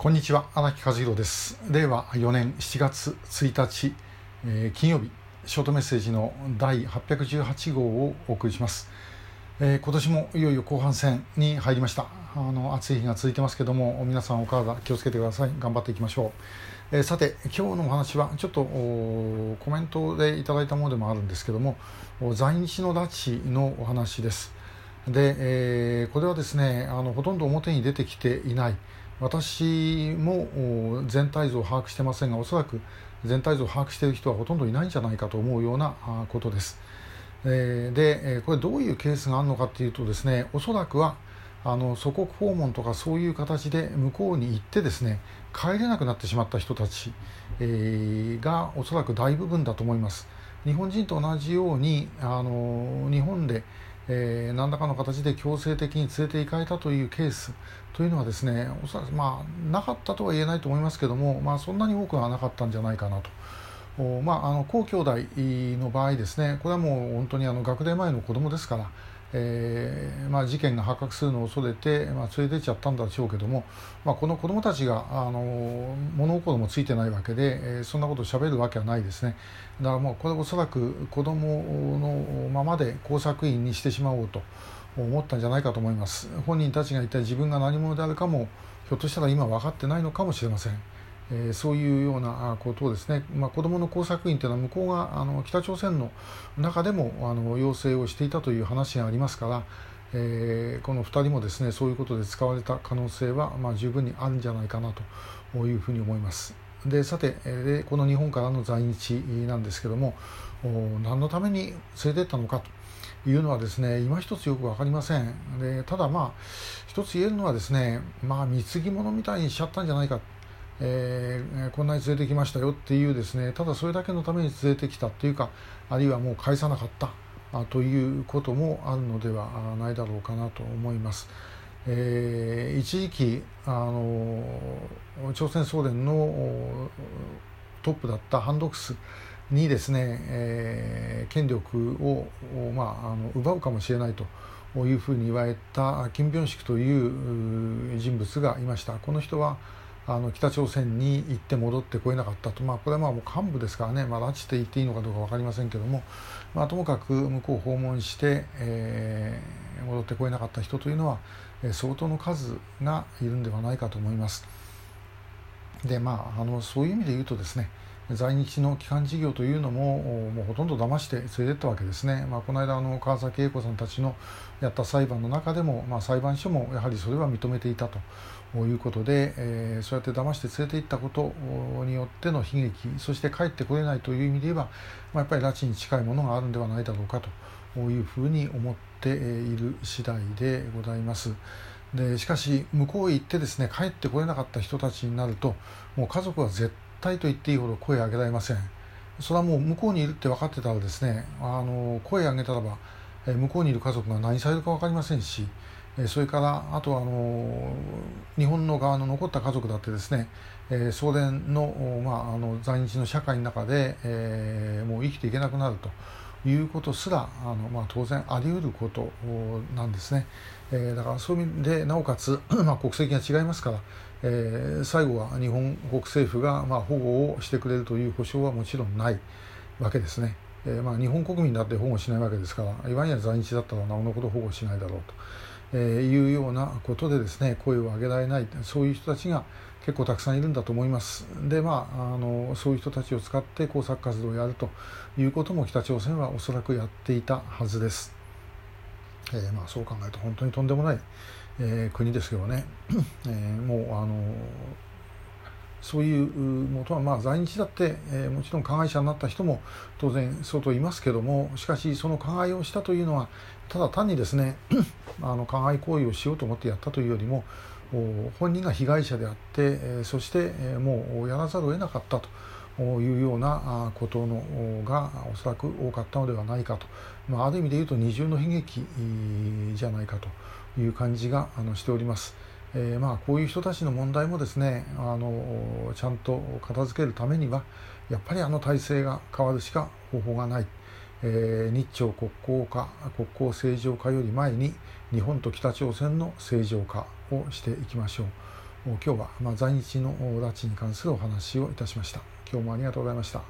こんにちは荒木和弘です。令和4年7月1日、えー、金曜日ショートメッセージの第818号をお送りします、えー、今年もいよいよ後半戦に入りました。あの暑い日が続いてますけども皆さんお体気をつけてください。頑張っていきましょう、えー、さて今日のお話はちょっとコメントでいただいたものでもあるんですけども在日の拉致のお話です。で、えー、これはですねあのほとんど表に出てきていない私も全体像を把握してませんがおそらく全体像を把握している人はほとんどいないんじゃないかと思うようなことです。でこれどういうケースがあるのかというとですねおそらくはあの祖国訪問とかそういう形で向こうに行ってですね帰れなくなってしまった人たち、え、がおそらく大部分だと思います。日本人と同じようにあの日本でえー、何らかの形で強制的に連れて行かれたというケースというのはですねおそらくまあなかったとは言えないと思いますけども、まあ、そんなに多くはなかったんじゃないかなと。まあ、あの高兄弟の場合ですねこれはもう本当にあの学年前の子供ですから、えーまあ、事件が発覚するのを恐れて、まあ、連れてっちゃったんだでしょうけども、まあ、この子どもたちがあの物心もついてないわけで、えー、そんなことをしゃべるわけはないですねだからもうこれおそらく子どものままで工作員にしてしまおうと思ったんじゃないかと思います本人たちが一体自分が何者であるかもひょっとしたら今分かってないのかもしれません。えー、そういうようなことをですね、まあ、子どもの工作員というのは向こうがあの北朝鮮の中でもあの要請をしていたという話がありますから、えー、この2人もですねそういうことで使われた可能性は、まあ、十分にあるんじゃないかなというふうに思います。でさてえでこの日本からの在日なんですけども何のために連れてったのかというのはですね今一つよく分かりませんでただまあ一つ言えるのはですねまあ貢ぎ物みたいにしちゃったんじゃないかえー、こんなに連れてきましたよっていうですねただそれだけのために連れてきたっていうかあるいはもう返さなかったあということもあるのではないだろうかなと思います。えー、一時期あの朝鮮総連のトップだったハン・ドクスにですね、えー、権力を、まあ、あの奪うかもしれないというふうに言われた金正恩という人物がいました。この人はあの北朝鮮に行って戻ってこれなかったと、まあ、これはまあもう幹部ですからね、まあ、拉致って言っていいのかどうか分かりませんけども、まあ、ともかく向こう訪問して、えー、戻ってこれなかった人というのは、えー、相当の数がいるんではないかと思います。でまあ、あのそういう意味で言うとですね在日の帰還事業というのももうほとんど騙して連れてったわけですね、まあ、この間あの川崎英子さんたちのやった裁判の中でも、まあ、裁判所もやはりそれは認めていたということで、えー、そうやって騙して連れて行ったことによっての悲劇そして帰ってこれないという意味で言えば、まあ、やっぱり拉致に近いものがあるんではないだろうかというふうに思っている次第でございます。でしかし向こうへ行ってですね帰ってこれなかった人たちになるともう家族は絶対と言っていいほど声上げられません。それはもう向こうにいるって分かってたらですねあの声上げたらば向こうにいる家族が何されるか分かりませんしそれからあとはあの日本の側の残った家族だってですね送電の,、まあ、あの在日の社会の中で、えー、もう生きていけなくなると。いうことすらあの、まあ、当然あり得ることなんですね、えー、だからそういう意味でなおかつ、まあ、国籍が違いますから、えー、最後は日本国政府が、まあ、保護をしてくれるという保証はもちろんないわけですね。えーまあ、日本国民だって保護しないわけですからいわゆる在日だったらなおのこと保護しないだろうと。えー、いうようなことでですね声を上げられないそういう人たちが結構たくさんいるんだと思います。でまああのそういう人たちを使って工作活動をやるということも北朝鮮はおそらくやっていたはずです、えー、まあ、そう考えると本当にとんでもない、えー、国ですけどね、えー、もうあのそういうもとはまあ在日だって、えー、もちろん加害者になった人も当然相当いますけどもしかしその加害をしたというのはただ単にですね あの加害行為をしようと思ってやったというよりも本人が被害者であって、え、そして、え、もうやらざるを得なかったというようなことのがおそらく多かったのではないかと、まあ、ある意味で言うと二重の悲劇じゃないかという感じがあのしております。えー、まあこういう人たちの問題もですねあのちゃんと片付けるためにはやっぱりあの体制が変わるしか方法がない、えー、日朝国交化国交正常化より前に日本と北朝鮮の正常化をしていきましょう。今日はまあ在日の拉致に関するお話をいたしました。今日もありがとうございました。